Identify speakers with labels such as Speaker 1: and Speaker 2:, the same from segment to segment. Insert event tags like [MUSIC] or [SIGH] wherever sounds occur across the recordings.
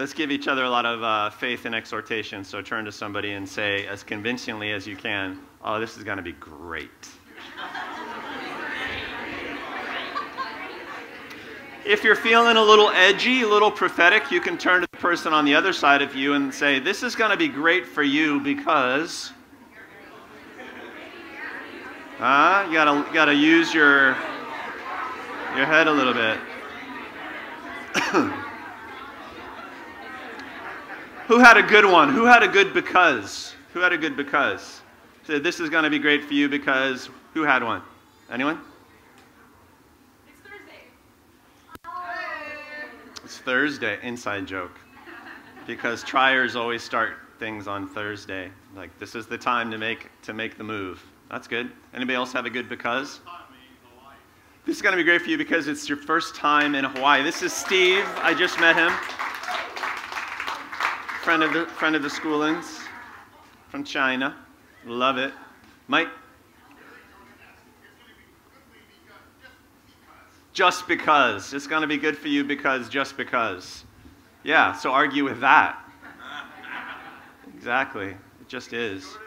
Speaker 1: Let's give each other a lot of uh, faith and exhortation. So turn to somebody and say, as convincingly as you can, Oh, this is going to be great. if you're feeling a little edgy, a little prophetic, you can turn to the person on the other side of you and say, This is going to be great for you because. Uh, you gotta, gotta use your, your head a little bit. [COUGHS] Who had a good one? Who had a good because? Who had a good because? So this is going to be great for you because who had one? Anyone?
Speaker 2: It's Thursday.
Speaker 1: It's Thursday. Inside joke. Because triers always start things on Thursday. Like this is the time to make to make the move. That's good. Anybody else have a good because? This is going to be great for you because it's your first time in Hawaii. This is Steve. I just met him. Friend of the friend of the schoolings from China. Love it. Mike? Just because. It's going to be good for you because, just because. Yeah, so argue with that. Exactly. It just is.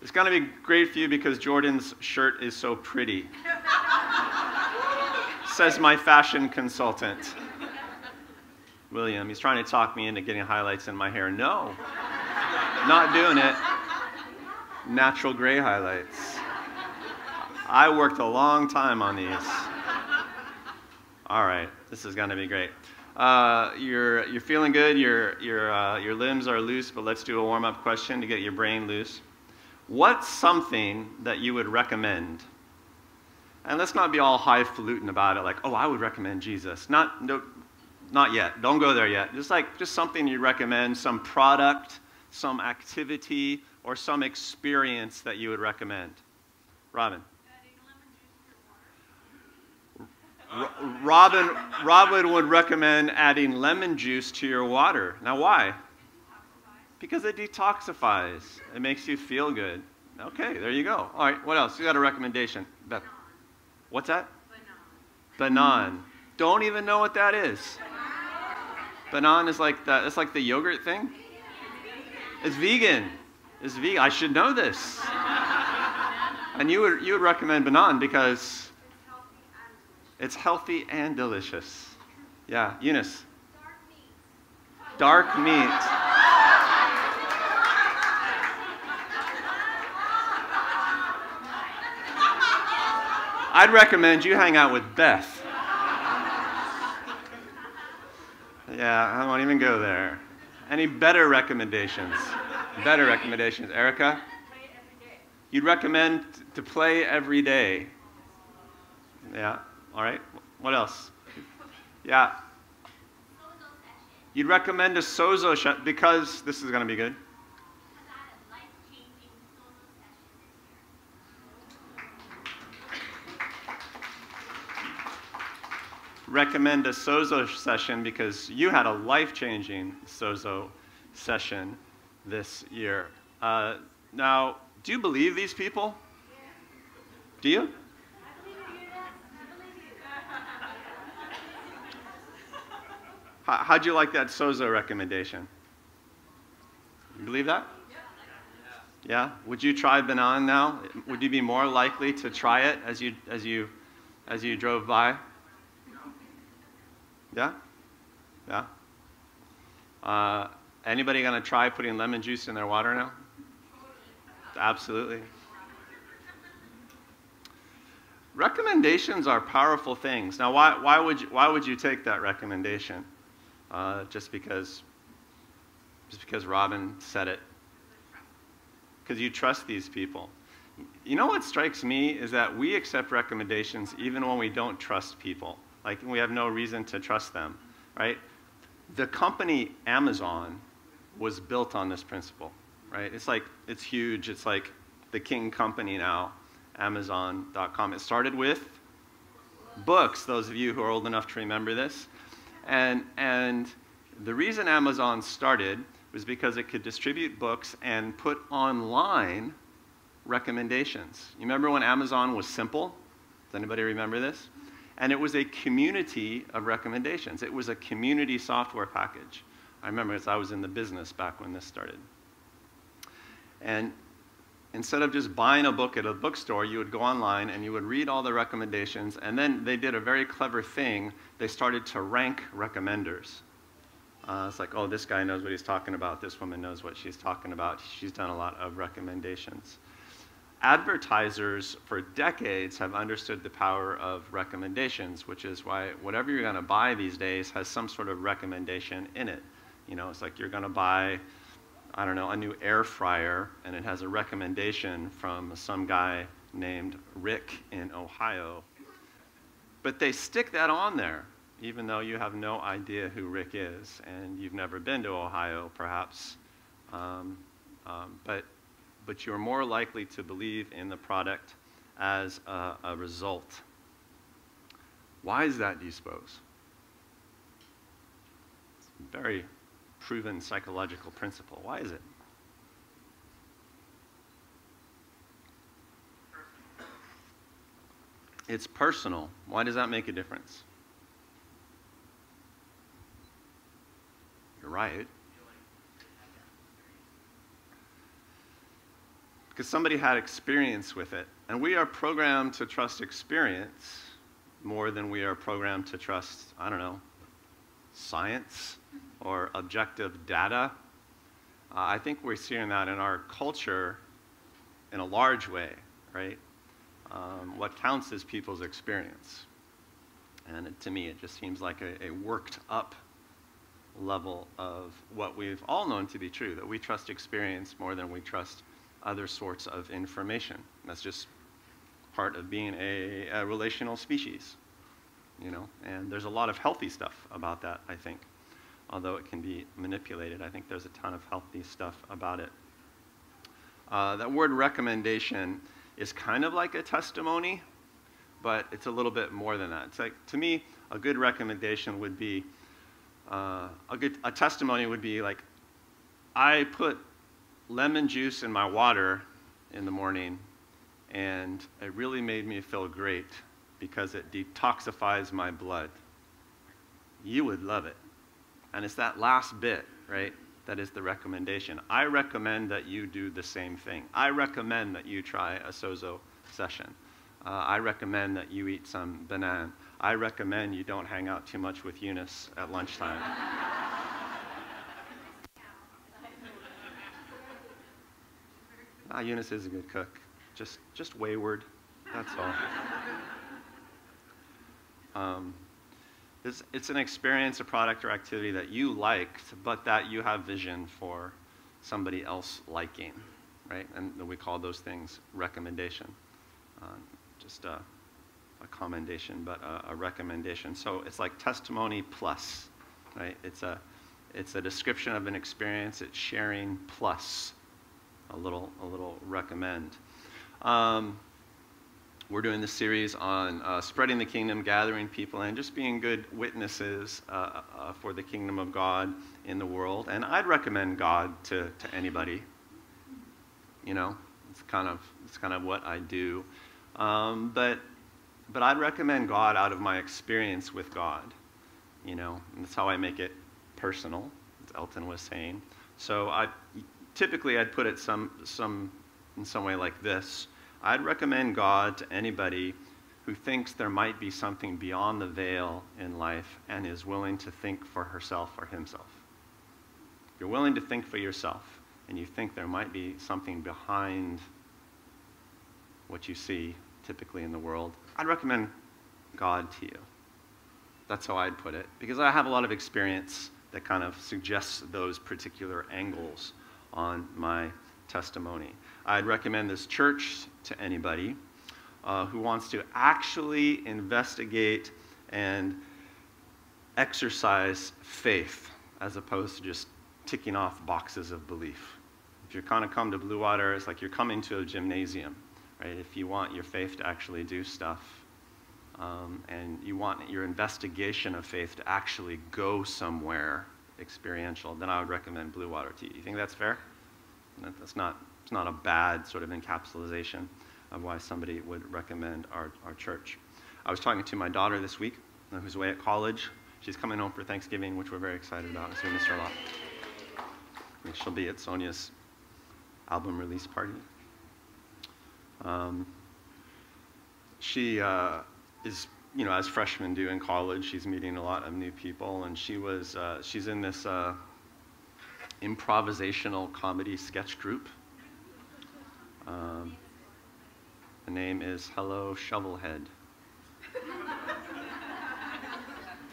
Speaker 1: It's going to be great for you because Jordan's shirt is so pretty. Says my fashion consultant. William, he's trying to talk me into getting highlights in my hair. No, not doing it. Natural gray highlights. I worked a long time on these. All right, this is to be great. Uh, you're, you're feeling good, your, your, uh, your limbs are loose, but let's do a warm up question to get your brain loose. What's something that you would recommend? And let's not be all highfalutin about it, like, oh, I would recommend Jesus. Not, no, not yet. Don't go there yet. Just like just something you recommend, some product, some activity, or some experience that you would recommend. Robin. Robin, Robin would recommend adding lemon juice to your water. Now, why? Because it detoxifies. It makes you feel good. Okay, there you go. All right, what else? You got a recommendation? Beth. What's that? Banan. Don't even know what that is. Banan is like that. It's like the yogurt thing. It's vegan. It's vegan. I should know this. And you would you would recommend banan because it's healthy and delicious. Yeah, Eunice. Dark meat. I'd recommend you hang out with Beth. Yeah, I won't even go there. Any better recommendations? Better recommendations. Erica? You'd recommend to play every day. Yeah, all right. What else? Yeah. You'd recommend a sozo shot because this is going to be good. Recommend a sozo session because you had a life-changing sozo session this year. Uh, now, do you believe these people? Do you? How'd you like that sozo recommendation? You believe that? Yeah. Would you try Banan now? Would you be more likely to try it as you as you as you drove by? Yeah? Yeah? Uh, anybody going to try putting lemon juice in their water now? Absolutely. Recommendations are powerful things. Now, why, why, would, you, why would you take that recommendation? Uh, just because just because Robin said it. Because you trust these people. You know what strikes me is that we accept recommendations even when we don't trust people. Like, we have no reason to trust them, right? The company Amazon was built on this principle, right? It's like, it's huge. It's like the king company now, Amazon.com. It started with books, those of you who are old enough to remember this. And, and the reason Amazon started was because it could distribute books and put online recommendations. You remember when Amazon was simple? Does anybody remember this? And it was a community of recommendations. It was a community software package. I remember as I was in the business back when this started. And instead of just buying a book at a bookstore, you would go online and you would read all the recommendations. And then they did a very clever thing. They started to rank recommenders. Uh, it's like, oh, this guy knows what he's talking about. This woman knows what she's talking about. She's done a lot of recommendations. Advertisers for decades have understood the power of recommendations, which is why whatever you're going to buy these days has some sort of recommendation in it. You know, it's like you're going to buy, I don't know, a new air fryer, and it has a recommendation from some guy named Rick in Ohio. But they stick that on there even though you have no idea who Rick is and you've never been to Ohio, perhaps. Um, um, but, but you're more likely to believe in the product as a, a result. Why is that, do you suppose? It's a very proven psychological principle. Why is it? It's personal. Why does that make a difference? You're right. Because somebody had experience with it. And we are programmed to trust experience more than we are programmed to trust, I don't know, science or objective data. Uh, I think we're seeing that in our culture in a large way, right? Um, what counts is people's experience. And it, to me, it just seems like a, a worked up level of what we've all known to be true, that we trust experience more than we trust other sorts of information. That's just part of being a, a relational species, you know, and there's a lot of healthy stuff about that, I think. Although it can be manipulated, I think there's a ton of healthy stuff about it. Uh, that word recommendation is kind of like a testimony, but it's a little bit more than that. It's like, to me, a good recommendation would be uh, a, good, a testimony would be like, I put lemon juice in my water in the morning, and it really made me feel great because it detoxifies my blood. You would love it. And it's that last bit, right? That is the recommendation. I recommend that you do the same thing. I recommend that you try a sozo session. Uh, I recommend that you eat some banana. I recommend you don't hang out too much with Eunice at lunchtime. Ah, Eunice is a good cook. Just, just wayward. That's all. [LAUGHS] Um, it's, it's an experience, a product, or activity that you liked, but that you have vision for somebody else liking, right? And we call those things recommendation. Uh, just uh, a commendation, but a, a, recommendation. So it's like testimony plus, right? It's a, it's a description of an experience. It's sharing plus a little, a little recommend. Um, we're doing this series on uh, spreading the kingdom, gathering people, and just being good witnesses uh, uh, for the kingdom of God in the world. And I'd recommend God to, to anybody. You know, it's kind of it's kind of what I do. Um, but but I'd recommend God out of my experience with God. You know, and that's how I make it personal, as Elton was saying. So I typically I'd put it some some in some way like this. I'd recommend God to anybody who thinks there might be something beyond the veil in life and is willing to think for herself or himself. If you're willing to think for yourself and you think there might be something behind what you see typically in the world, I'd recommend God to you. That's how I'd put it, because I have a lot of experience that kind of suggests those particular angles on my testimony. I'd recommend this church to anybody uh, who wants to actually investigate and exercise faith as opposed to just ticking off boxes of belief. If you're kind of come to Blue Water, it's like you're coming to a gymnasium right? If you want your faith to actually do stuff, um, and you want your investigation of faith to actually go somewhere experiential, then I would recommend Blue Water Tea. You think that's fair? That's not, it's not a bad sort of encapsulation of why somebody would recommend our, our church. I was talking to my daughter this week, who's away at college. She's coming home for Thanksgiving, which we're very excited about. So we miss her a lot. She'll be at Sonia's album release party. Um, she uh, is, you know, as freshmen do in college, she's meeting a lot of new people, and she was, uh, she's in this uh, improvisational comedy sketch group. Um, the name is Hello Shovelhead.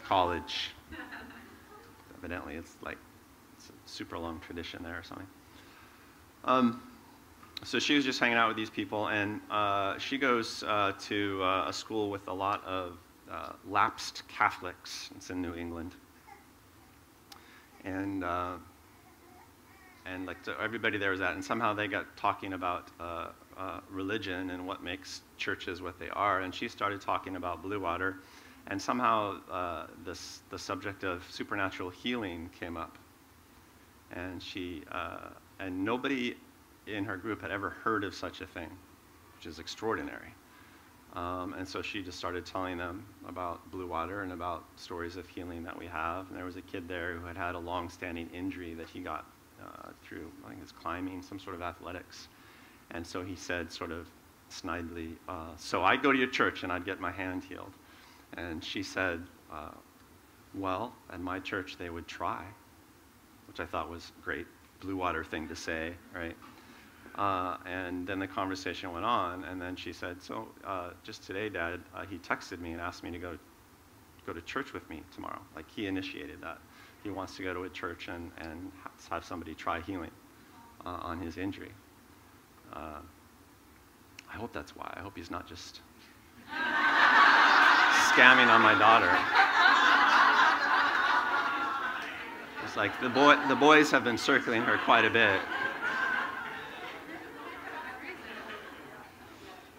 Speaker 1: College. Evidently, it's like it's a super long tradition there or something. Um, so she was just hanging out with these people, and uh, she goes uh, to uh, a school with a lot of uh, lapsed Catholics. It's in New England, and uh, and like so everybody there was at, and somehow they got talking about uh, religion and what makes churches what they are, and she started talking about Blue Water, and somehow this the subject of supernatural healing came up, and she and nobody in her group had ever heard of such a thing, which is extraordinary. Um, and so she just started telling them about Blue Water and about stories of healing that we have. And there was a kid there who had had a long-standing injury that he got uh, through, I think it's climbing, some sort of athletics. And so he said, sort of snidely, uh, "So I'd go to your church and I'd get my hand healed." And she said, uh, "Well, at my church they would try," which I thought was great Blue Water thing to say, right? Uh, and then the conversation went on, and then she said, "So uh, just today, Dad, uh, he texted me and asked me to go go to church with me tomorrow. Like he initiated that. He wants to go to a church and and have somebody try healing uh, on his injury. Uh, I hope that's why. I hope he's not just scamming on my daughter." It's like the boy, the boys have been circling her quite a bit.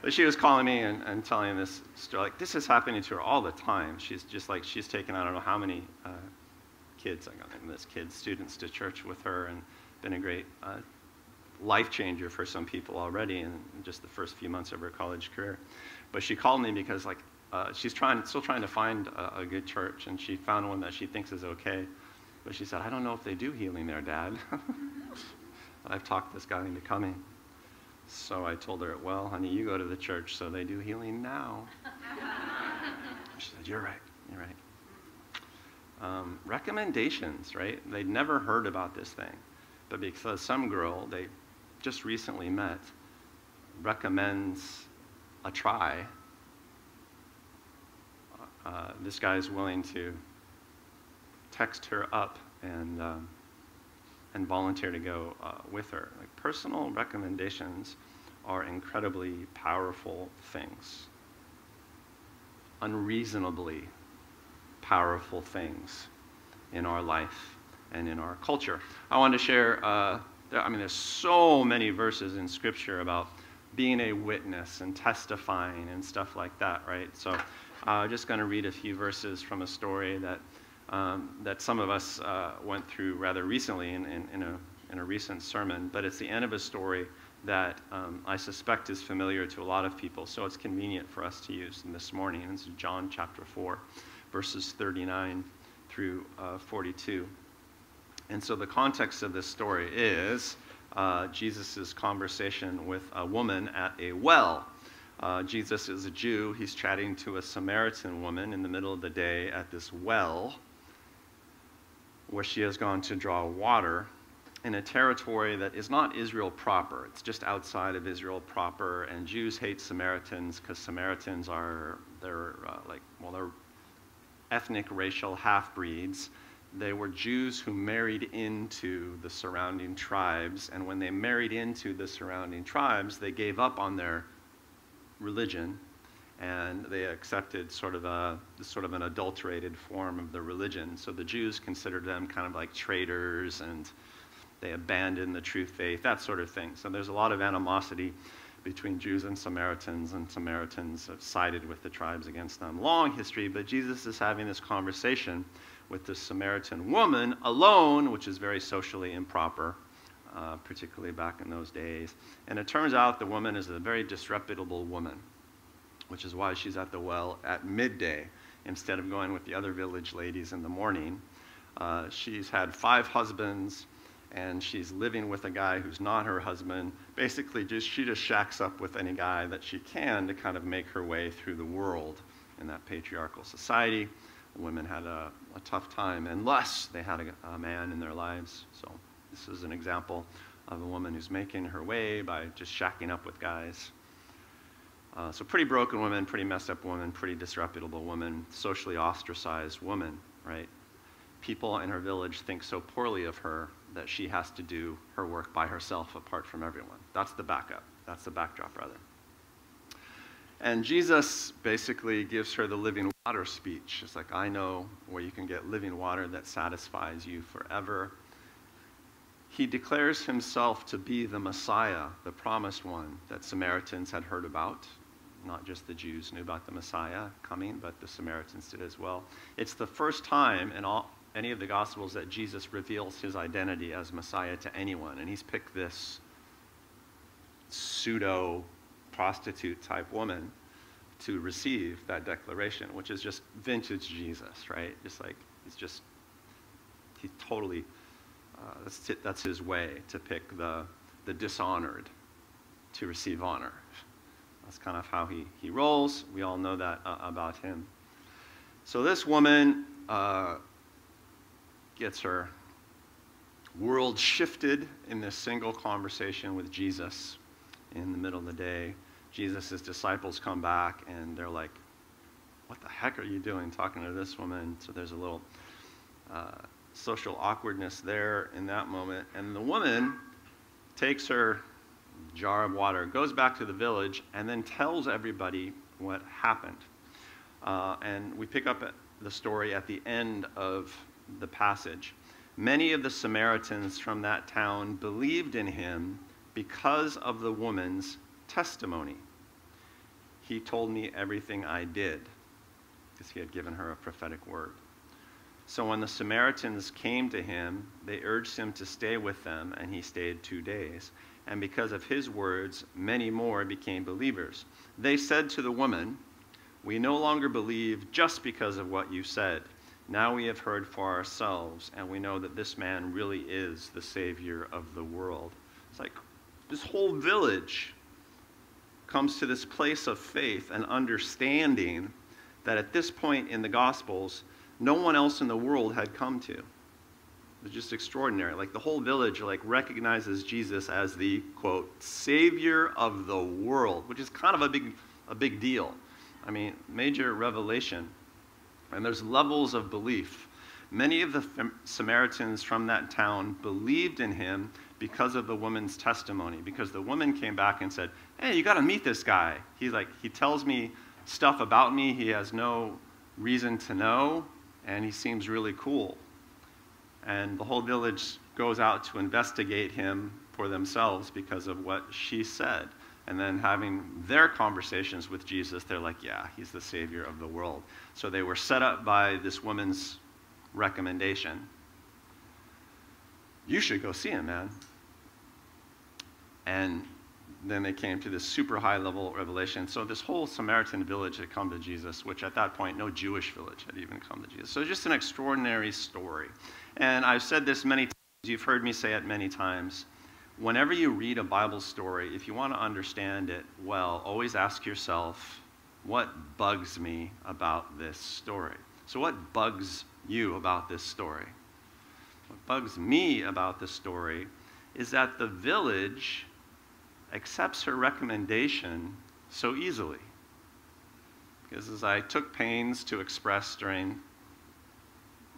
Speaker 1: But she was calling me and, and telling this story. Like, this is happening to her all the time. She's just like, she's taken, I don't know how many uh, kids, I got this kids, students to church with her and been a great uh, life changer for some people already in just the first few months of her college career. But she called me because, like, uh, she's trying, still trying to find a, a, good church, and she found one that she thinks is okay. But she said, I don't know if they do healing there, Dad. [LAUGHS] I've talked this guy into coming. So I told her, Well, honey, you go to the church, so they do healing now. [LAUGHS] she said, You're right. You're right. Um, recommendations, right? They'd never heard about this thing. But because some girl they just recently met recommends a try, uh, this guy's willing to text her up and um, and volunteer to go uh, with her. Like personal recommendations are incredibly powerful things, unreasonably powerful things in our life and in our culture. I want to share. Uh, I mean, there's so many verses in Scripture about being a witness and testifying and stuff like that, right? So, I'm uh, just going to read a few verses from a story that um, that some of us uh, went through rather recently in, in, in, a, in a recent sermon, but it's the end of a story that um, I suspect is familiar to a lot of people, so it's convenient for us to use this morning. It's John chapter 4, verses 39 through uh, 42. And so the context of this story is uh, Jesus' conversation with a woman at a well. Uh, Jesus is a Jew. He's chatting to a Samaritan woman in the middle of the day at this well where she has gone to draw water in a territory that is not Israel proper. It's just outside of Israel proper, and Jews hate Samaritans because Samaritans are they're uh, like well they're ethnic racial half breeds. They were Jews who married into the surrounding tribes, and when they married into the surrounding tribes, they gave up on their religion and they accepted sort of a sort of an adulterated form of the religion. So the Jews considered them kind of like traitors, and they abandoned the true faith, that sort of thing. So there's a lot of animosity between Jews and Samaritans, and Samaritans have sided with the tribes against them. Long history, but Jesus is having this conversation with this Samaritan woman alone, which is very socially improper. Uh, particularly back in those days. And it turns out the woman is a very disreputable woman which is why she's at the well at midday instead of going with the other village ladies in the morning. Uh, she's had five husbands, and she's living with a guy who's not her husband. Basically, just she just shacks up with any guy that she can to kind of make her way through the world in that patriarchal society. Women had a, a tough time unless they had a, a man in their lives. So this is an example of a woman who's making her way by just shacking up with guys. Uh, so pretty broken woman, pretty messed up woman, pretty disreputable woman, socially ostracized woman, right? People in her village think so poorly of her that she has to do her work by herself apart from everyone. That's the backup. That's the backdrop, rather. And Jesus basically gives her the living water speech. It's like, I know where you can get living water that satisfies you forever. He declares himself to be the Messiah, the promised one that Samaritans had heard about. Not just the Jews knew about the Messiah coming, but the Samaritans did as well. It's the first time in all, any of the Gospels that Jesus reveals his identity as Messiah to anyone. And he's picked this pseudo prostitute type woman to receive that declaration, which is just vintage Jesus, right? Just like, he's just, he totally, uh, that's, that's his way to pick the, the dishonored to receive honor. That's kind of how he, he rolls. We all know that uh, about him. So this woman uh, gets her world shifted in this single conversation with Jesus in the middle of the day. Jesus' disciples come back and they're like, What the heck are you doing talking to this woman? So there's a little uh, social awkwardness there in that moment. And the woman takes her jar of water, goes back to the village, and then tells everybody what happened. Uh, and we pick up the story at the end of the passage. Many of the Samaritans from that town believed in him because of the woman's testimony. He told me everything I did, because he had given her a prophetic word. So when the Samaritans came to him, they urged him to stay with them, and he stayed two days. And because of his words, many more became believers. They said to the woman, We no longer believe just because of what you said. Now we have heard for ourselves, and we know that this man really is the Savior of the world. It's like this whole village comes to this place of faith and understanding that at this point in the Gospels, no one else in the world had come to. Just extraordinary. Like the whole village like recognizes Jesus as the quote savior of the world, which is kind of a big a big deal. I mean, major revelation. And there's levels of belief. Many of the Samaritans from that town believed in him because of the woman's testimony, because the woman came back and said, Hey, you got to meet this guy. He's like, he tells me stuff about me he has no reason to know, and he seems really cool. And the whole village goes out to investigate him for themselves because of what she said. And then having their conversations with Jesus, they're like, yeah, he's the Savior of the world. So they were set up by this woman's recommendation. You should go see him, man. And then they came to this super high level revelation. So this whole Samaritan village had come to Jesus, which at that point no Jewish village had even come to Jesus. So just an extraordinary story. And I've said this many times, you've heard me say it many times. Whenever you read a Bible story, if you want to understand it well, always ask yourself, what bugs me about this story? So, what bugs you about this story? What bugs me about this story is that the village accepts her recommendation so easily. Because as I took pains to express during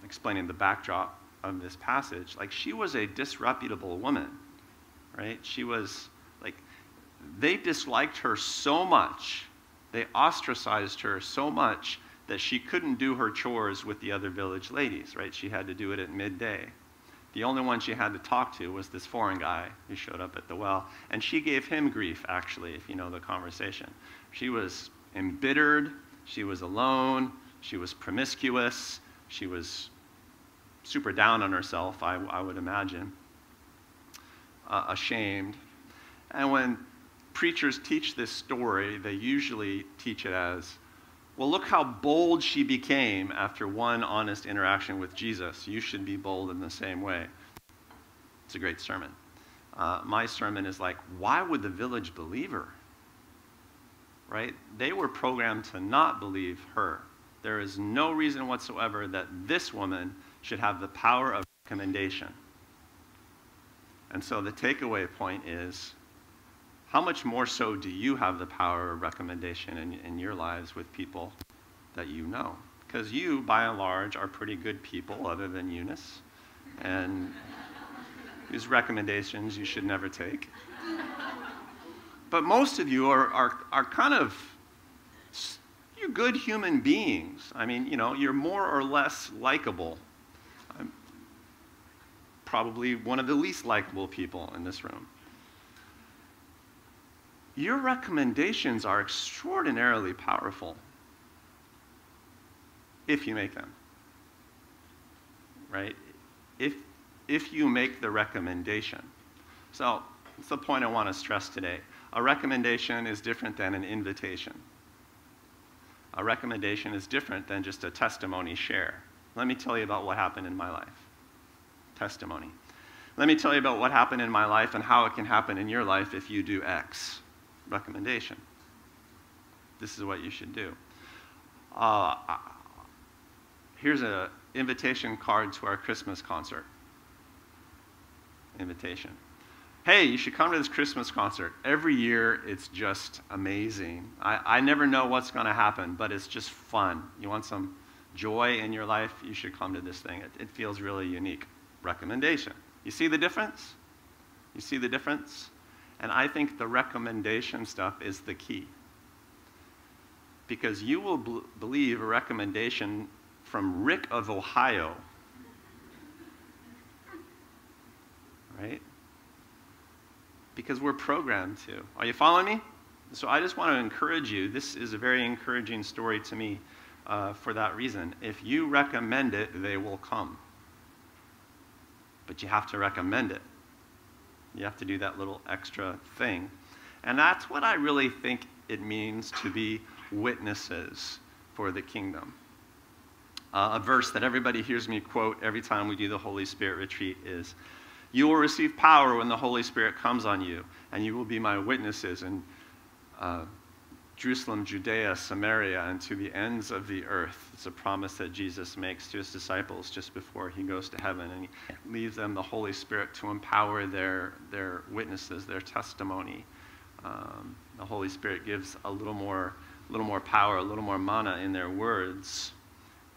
Speaker 1: explaining the backdrop of this passage, like she was a disreputable woman, right? She was like, they disliked her so much, they ostracized her so much that she couldn't do her chores with the other village ladies, right? She had to do it at midday. The only one she had to talk to was this foreign guy who showed up at the well. And she gave him grief, actually, if you know the conversation. She was embittered, she was alone, she was promiscuous, she was super down on herself, I, I would imagine, uh, ashamed. And when preachers teach this story, they usually teach it as, well, look how bold she became after one honest interaction with Jesus. You should be bold in the same way. It's a great sermon. Uh, my sermon is like, why would the village believe her? Right? They were programmed to not believe her. There is no reason whatsoever that this woman should have the power of recommendation. And so the takeaway point is how much more so do you have the power of recommendation in, in your lives with people that you know? Because you, by and large, are pretty good people, other than Eunice, and whose recommendations you should never take. But most of you are, are, are kind of you're good human beings. I mean, you know, you're more or less likable. I'm probably one of the least likable people in this room your recommendations are extraordinarily powerful if you make them. Right? If, if you make the recommendation. So, that's the point I want to stress today. A recommendation is different than an invitation. A recommendation is different than just a testimony share. Let me tell you about what happened in my life. Testimony. Let me tell you about what happened in my life and how it can happen in your life if you do X recommendation. This is what you should do. Uh, here's an invitation card to our Christmas concert. Invitation. Hey, you should come to this Christmas concert. Every year, it's just amazing. I, I never know what's going to happen, but it's just fun. You want some joy in your life, you should come to this thing. It, it feels really unique. Recommendation. You see the difference? You see the difference? And I think the recommendation stuff is the key. Because you will believe a recommendation from Rick of Ohio, right? Because we're programmed to. Are you following me? So I just want to encourage you. This is a very encouraging story to me uh, for that reason. If you recommend it, they will come. But you have to recommend it. You have to do that little extra thing. And that's what I really think it means to be witnesses for the kingdom. Uh, a verse that everybody hears me quote every time we do the Holy Spirit retreat is You will receive power when the Holy Spirit comes on you, and you will be my witnesses. And uh, Jerusalem, Judea, Samaria, and to the ends of the earth. It's a promise that Jesus makes to his disciples just before he goes to heaven. And he leaves them the Holy Spirit to empower their, their witnesses, their testimony. Um, the Holy Spirit gives a little more, a little more power, a little more mana in their words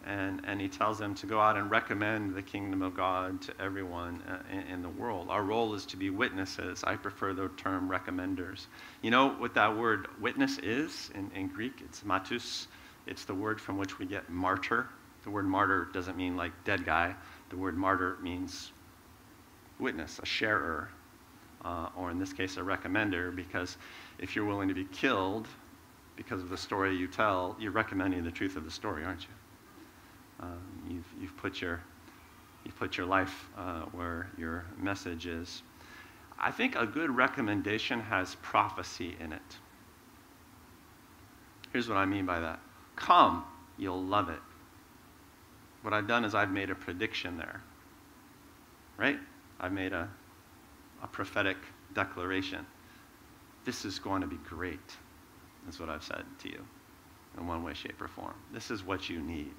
Speaker 1: and, and he tells them to go out and recommend the kingdom of God to everyone uh, in, in, the world. Our role is to be witnesses. I prefer the term recommenders. You know what that word witness is in, in Greek? It's martus. It's the word from which we get martyr. The word martyr doesn't mean like dead guy. The word martyr means witness, a sharer, uh, or in this case, a recommender, because if you're willing to be killed because of the story you tell, you're recommending the truth of the story, aren't you? Um, you've, you've, put your, you've put your life uh, where your message is. I think a good recommendation has prophecy in it. Here's what I mean by that Come, you'll love it. What I've done is I've made a prediction there. Right? I've made a, a prophetic declaration. This is going to be great, is what I've said to you in one way, shape, or form. This is what you need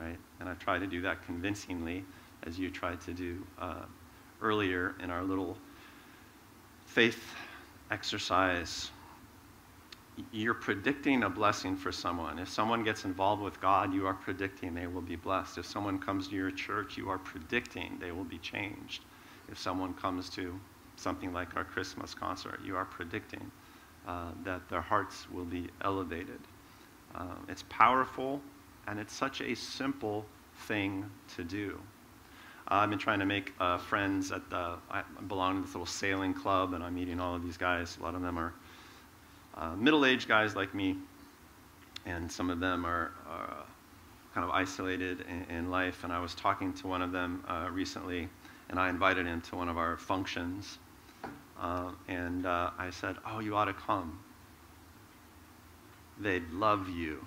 Speaker 1: right? And I try to do that convincingly, as you tried to do uh, earlier in our little faith exercise. You're predicting a blessing for someone. If someone gets involved with God, you are predicting they will be blessed. If someone comes to your church, you are predicting they will be changed. If someone comes to something like our Christmas concert, you are predicting uh, that their hearts will be elevated. Uh, it's powerful and it's such a simple thing to do. Uh, I've been trying to make uh, friends at the, I belong to this little sailing club, and I'm meeting all of these guys. A lot of them are uh, middle aged guys like me, and some of them are, are kind of isolated in, in, life. And I was talking to one of them uh, recently, and I invited him to one of our functions. Uh, and uh, I said, Oh, you ought to come. They'd love you,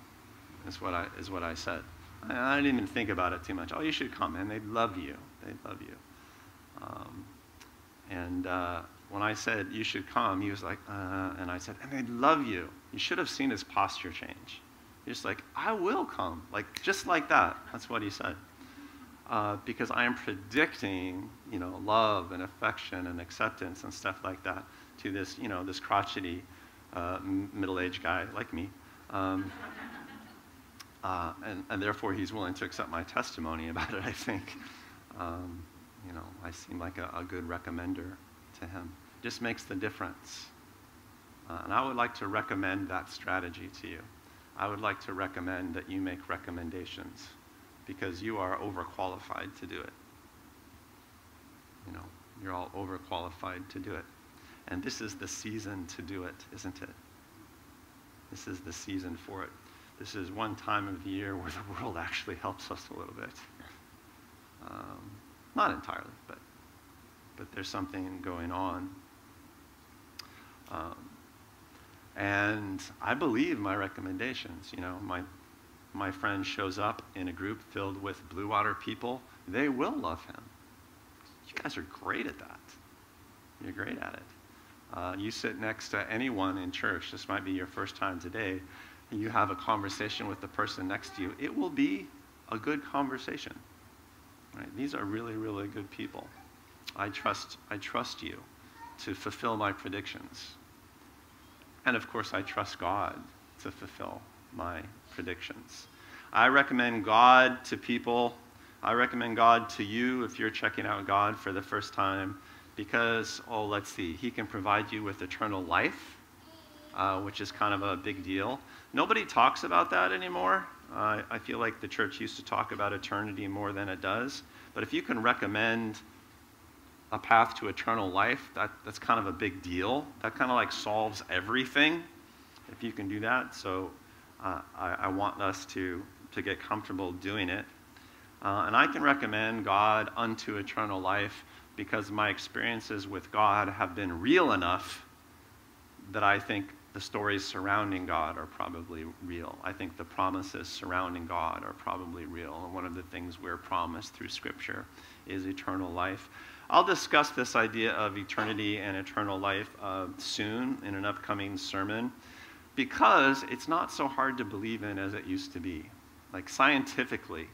Speaker 1: is what I, is what I said. I, I didn't even think about it too much. Oh, you should come, and they'd love you. They'd love you. Um, and uh, when I said, You should come, he was like, uh, And I said, And they'd love you. You should have seen his posture change. He's like, I will come. Like, just like that. That's what he said. Uh, because I am predicting, you know, love and affection and acceptance and stuff like that to this, you know, this crotchety uh, middle-aged guy like me. Um, uh, and, and, therefore, he's willing to accept my testimony about it, I think. Um, you know, I seem like a, a, good recommender to him. Just makes the difference. Uh, and I would like to recommend that strategy to you. I would like to recommend that you make recommendations because you are overqualified to do it. You know, you're all overqualified to do it. And this is the season to do it, isn't it? This is the season for it. This is one time of the year where the world actually helps us a little bit. Um, not entirely, but, but there's something going on. Um, and I believe my recommendations. You know, my, my friend shows up in a group filled with Blue Water people, they will love him. You guys are great at that. You're great at it. Uh, you sit next to anyone in church, this might be your first time today, and you have a conversation with the person next to you, it will be a good conversation. Right? These are really, really good people. I trust, I trust you to fulfill my predictions. And of course, I trust God to fulfill my predictions. I recommend God to people. I recommend God to you if you're checking out God for the first time because, oh, let's see, He can provide you with eternal life, uh, which is kind of a big deal. Nobody talks about that anymore. Uh, I feel like the church used to talk about eternity more than it does. But if you can recommend a path to eternal life, that, that's kind of a big deal. That kind of like solves everything if you can do that. So uh, I, I, want us to, to get comfortable doing it. Uh, and I can recommend God unto eternal life because my experiences with God have been real enough that I think the stories surrounding God are probably real. I think the promises surrounding God are probably real. And one of the things we're promised through Scripture is eternal life. I'll discuss this idea of eternity and eternal life uh, soon in an upcoming sermon because it's not so hard to believe in as it used to be. Like scientifically,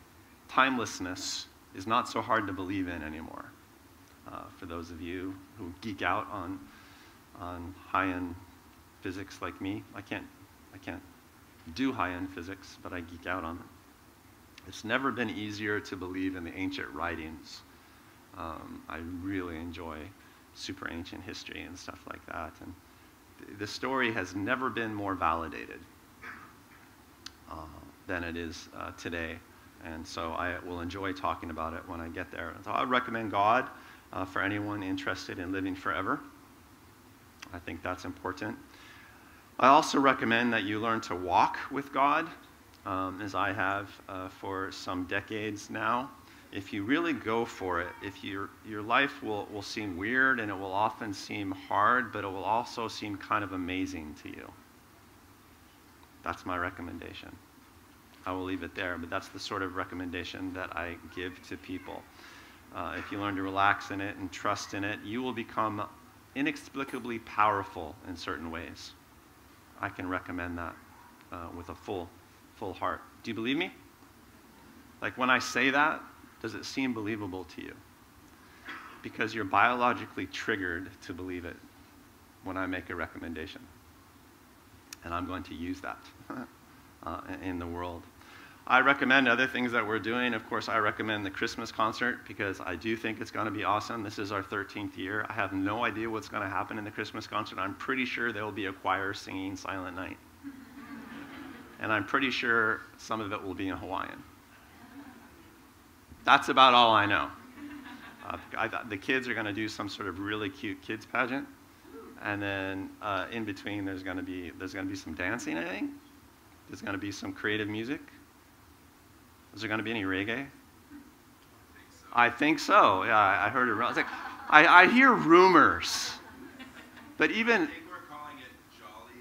Speaker 1: timelessness is not so hard to believe in anymore. Uh, for those of you who geek out on, on high end physics like me, I can't, I can't do high end physics, but I geek out on it. It's never been easier to believe in the ancient writings um, I really enjoy super ancient history and stuff like that. And th- the story has never been more validated uh, than it is uh, today. And so I will enjoy talking about it when I get there. So I recommend God uh, for anyone interested in living forever. I think that's important. I also recommend that you learn to walk with God, um, as I have uh, for some decades now if you really go for it, if your, your life will, will seem weird and it will often seem hard, but it will also seem kind of amazing to you. That's my recommendation. I will leave it there, but that's the sort of recommendation that I give to people. Uh, if you learn to relax in it and trust in it, you will become inexplicably powerful in certain ways. I can recommend that uh, with a full, full heart. Do you believe me? Like when I say that, does it seem believable to you? Because you're biologically triggered to believe it when I make a recommendation. And I'm going to use that [LAUGHS] uh, in the world. I recommend other things that we're doing. Of course, I recommend the Christmas concert because I do think it's going to be awesome. This is our 13th year. I have no idea what's going to happen in the Christmas concert. I'm pretty sure there will be a choir singing Silent Night. [LAUGHS] and I'm pretty sure some of it will be in Hawaiian. That's about all I know. Uh, I, the kids are going to do some sort of really cute kids pageant, and then uh, in between there's going to be there's going to be some dancing. I think there's going to be some creative music. Is there going to be any reggae? I think so. Yeah, I heard it. I was like, I, I hear rumors. But even
Speaker 3: I think we're calling it Jolly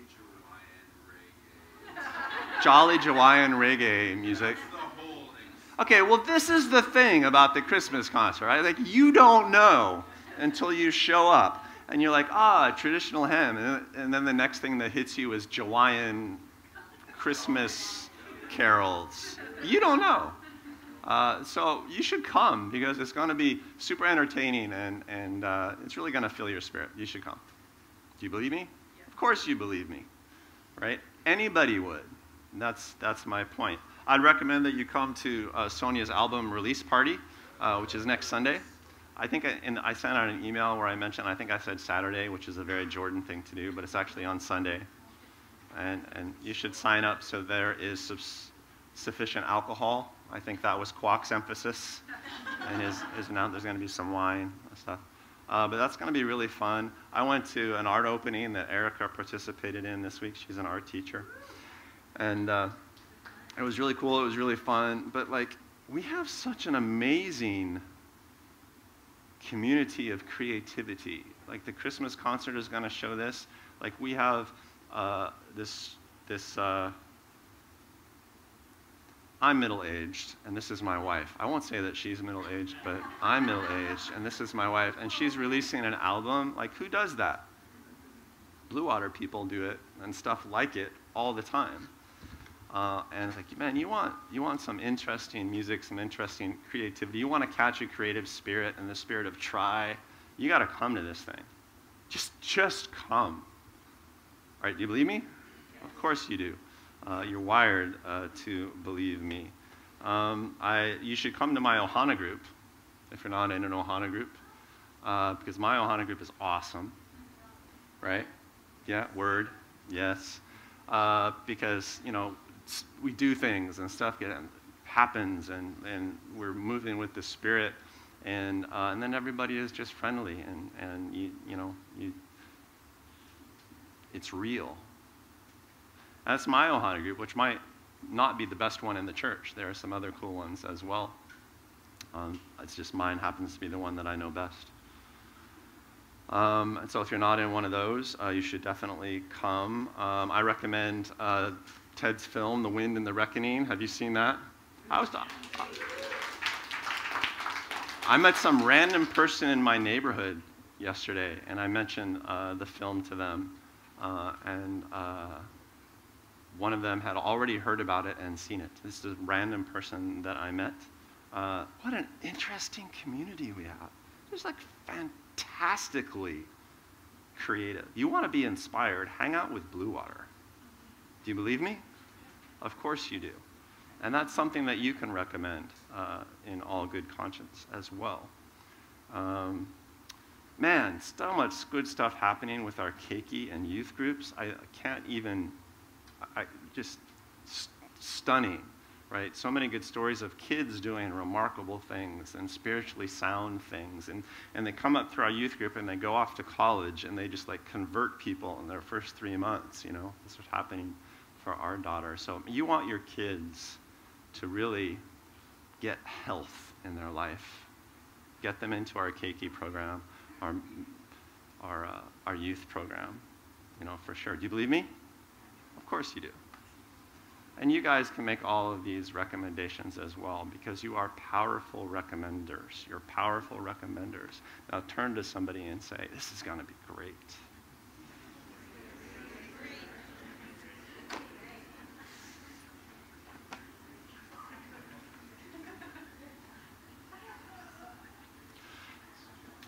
Speaker 3: Jawaiian Reggae.
Speaker 1: jolly Hawaiian reggae music.
Speaker 3: That's the whole ex-
Speaker 1: Okay, well, this is the thing about the Christmas concert, right? Like, you don't know until you show up. And you're like, ah, traditional hymn. And then, and then the next thing that hits you is Hawaiian Christmas carols. You don't know. Uh, so you should come because it's going to be super entertaining and, and uh, it's really going to fill your spirit. You should come. Do you believe me? Of course you believe me, right? Anybody would. And that's, that's my point. I'd recommend that you come to uh, Sonia's album release party, uh, which is next Sunday. I think I, and I sent out an email where I mentioned, I think I said Saturday, which is a very Jordan thing to do, but it's actually on Sunday. And, and you should sign up so there is subs- sufficient alcohol. I think that was Kwok's emphasis. [LAUGHS] And his, his there's going to be some wine and stuff. Uh, but that's going to be really fun. I went to an art opening that Erica participated in this week. She's an art teacher. And uh, it was really cool. It was really fun. But, like, we have such an amazing community of creativity. Like, the Christmas concert is going to show this. Like, we have uh, this, this, uh, I'm middle aged, and this is my wife. I won't say that she's middle aged, but I'm middle aged, and this is my wife, and she's releasing an album. Like, who does that? Blue Water people do it, and stuff like it all the time. Uh, and it's like, man, you want, you want some interesting music, some interesting creativity. You want to catch a creative spirit and the spirit of try. You got to come to this thing. Just, just come. All right, do you believe me? Of course you do. Uh, you're wired uh, to believe me. Um, I, you should come to my Ohana group if you're not in an Ohana group, uh, because my Ohana group is awesome, right? Yeah, word, yes. Uh, because, you know, we do things and stuff get, happens and, and we're moving with the Spirit. And, uh, and then everybody is just friendly and, and you, you know, you, it's real. That's my Ohana group, which might not be the best one in the church. There are some other cool ones as well. Um, it's just mine happens to be the one that I know best. Um, and so if you're not in one of those, uh, you should definitely come. Um, I recommend uh, Ted's film, The Wind and the Reckoning. Have you seen that? I was. I met some random person in my neighborhood yesterday, and I mentioned uh, the film to them, uh, and uh, one of them had already heard about it and seen it. This is a random person that I met. Uh, what an interesting community we have. There's like fantastically creative. You want to be inspired, hang out with Blue Water. Do you believe me? Of course you do. And that's something that you can recommend uh, in all good conscience as well. Um, man, so much good stuff happening with our keiki and youth groups. I can't even, I, just st- stunning, right? So many good stories of kids doing remarkable things and spiritually sound things. And, and they come up through our youth group and they go off to college and they just like convert people in their first three months, you know? This was happening for our daughter. So you want your kids to really get health in their life. Get them into our Keiki program, our, our, uh, our youth program, you know, for sure. Do you believe me? Of course you do. And you guys can make all of these recommendations as well because you are powerful recommenders. You're powerful recommenders. Now turn to somebody and say, This is going to be great.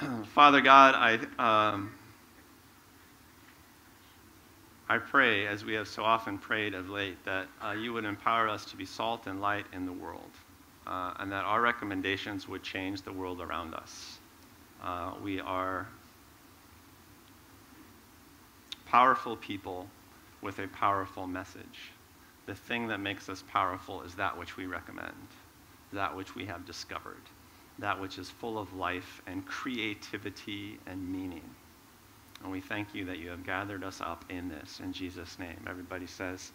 Speaker 1: [CLEARS THROAT] Father God, I, um, I pray, as we have so often prayed of late, that uh, you would empower us to be salt and light in the world, uh, and that our recommendations would change the world around us. Uh, we are powerful people with a powerful message. The thing that makes us powerful is that which we recommend, that which we have discovered that which is full of life and creativity and meaning. And we thank you that you have gathered us up in this. In Jesus' name. Everybody says,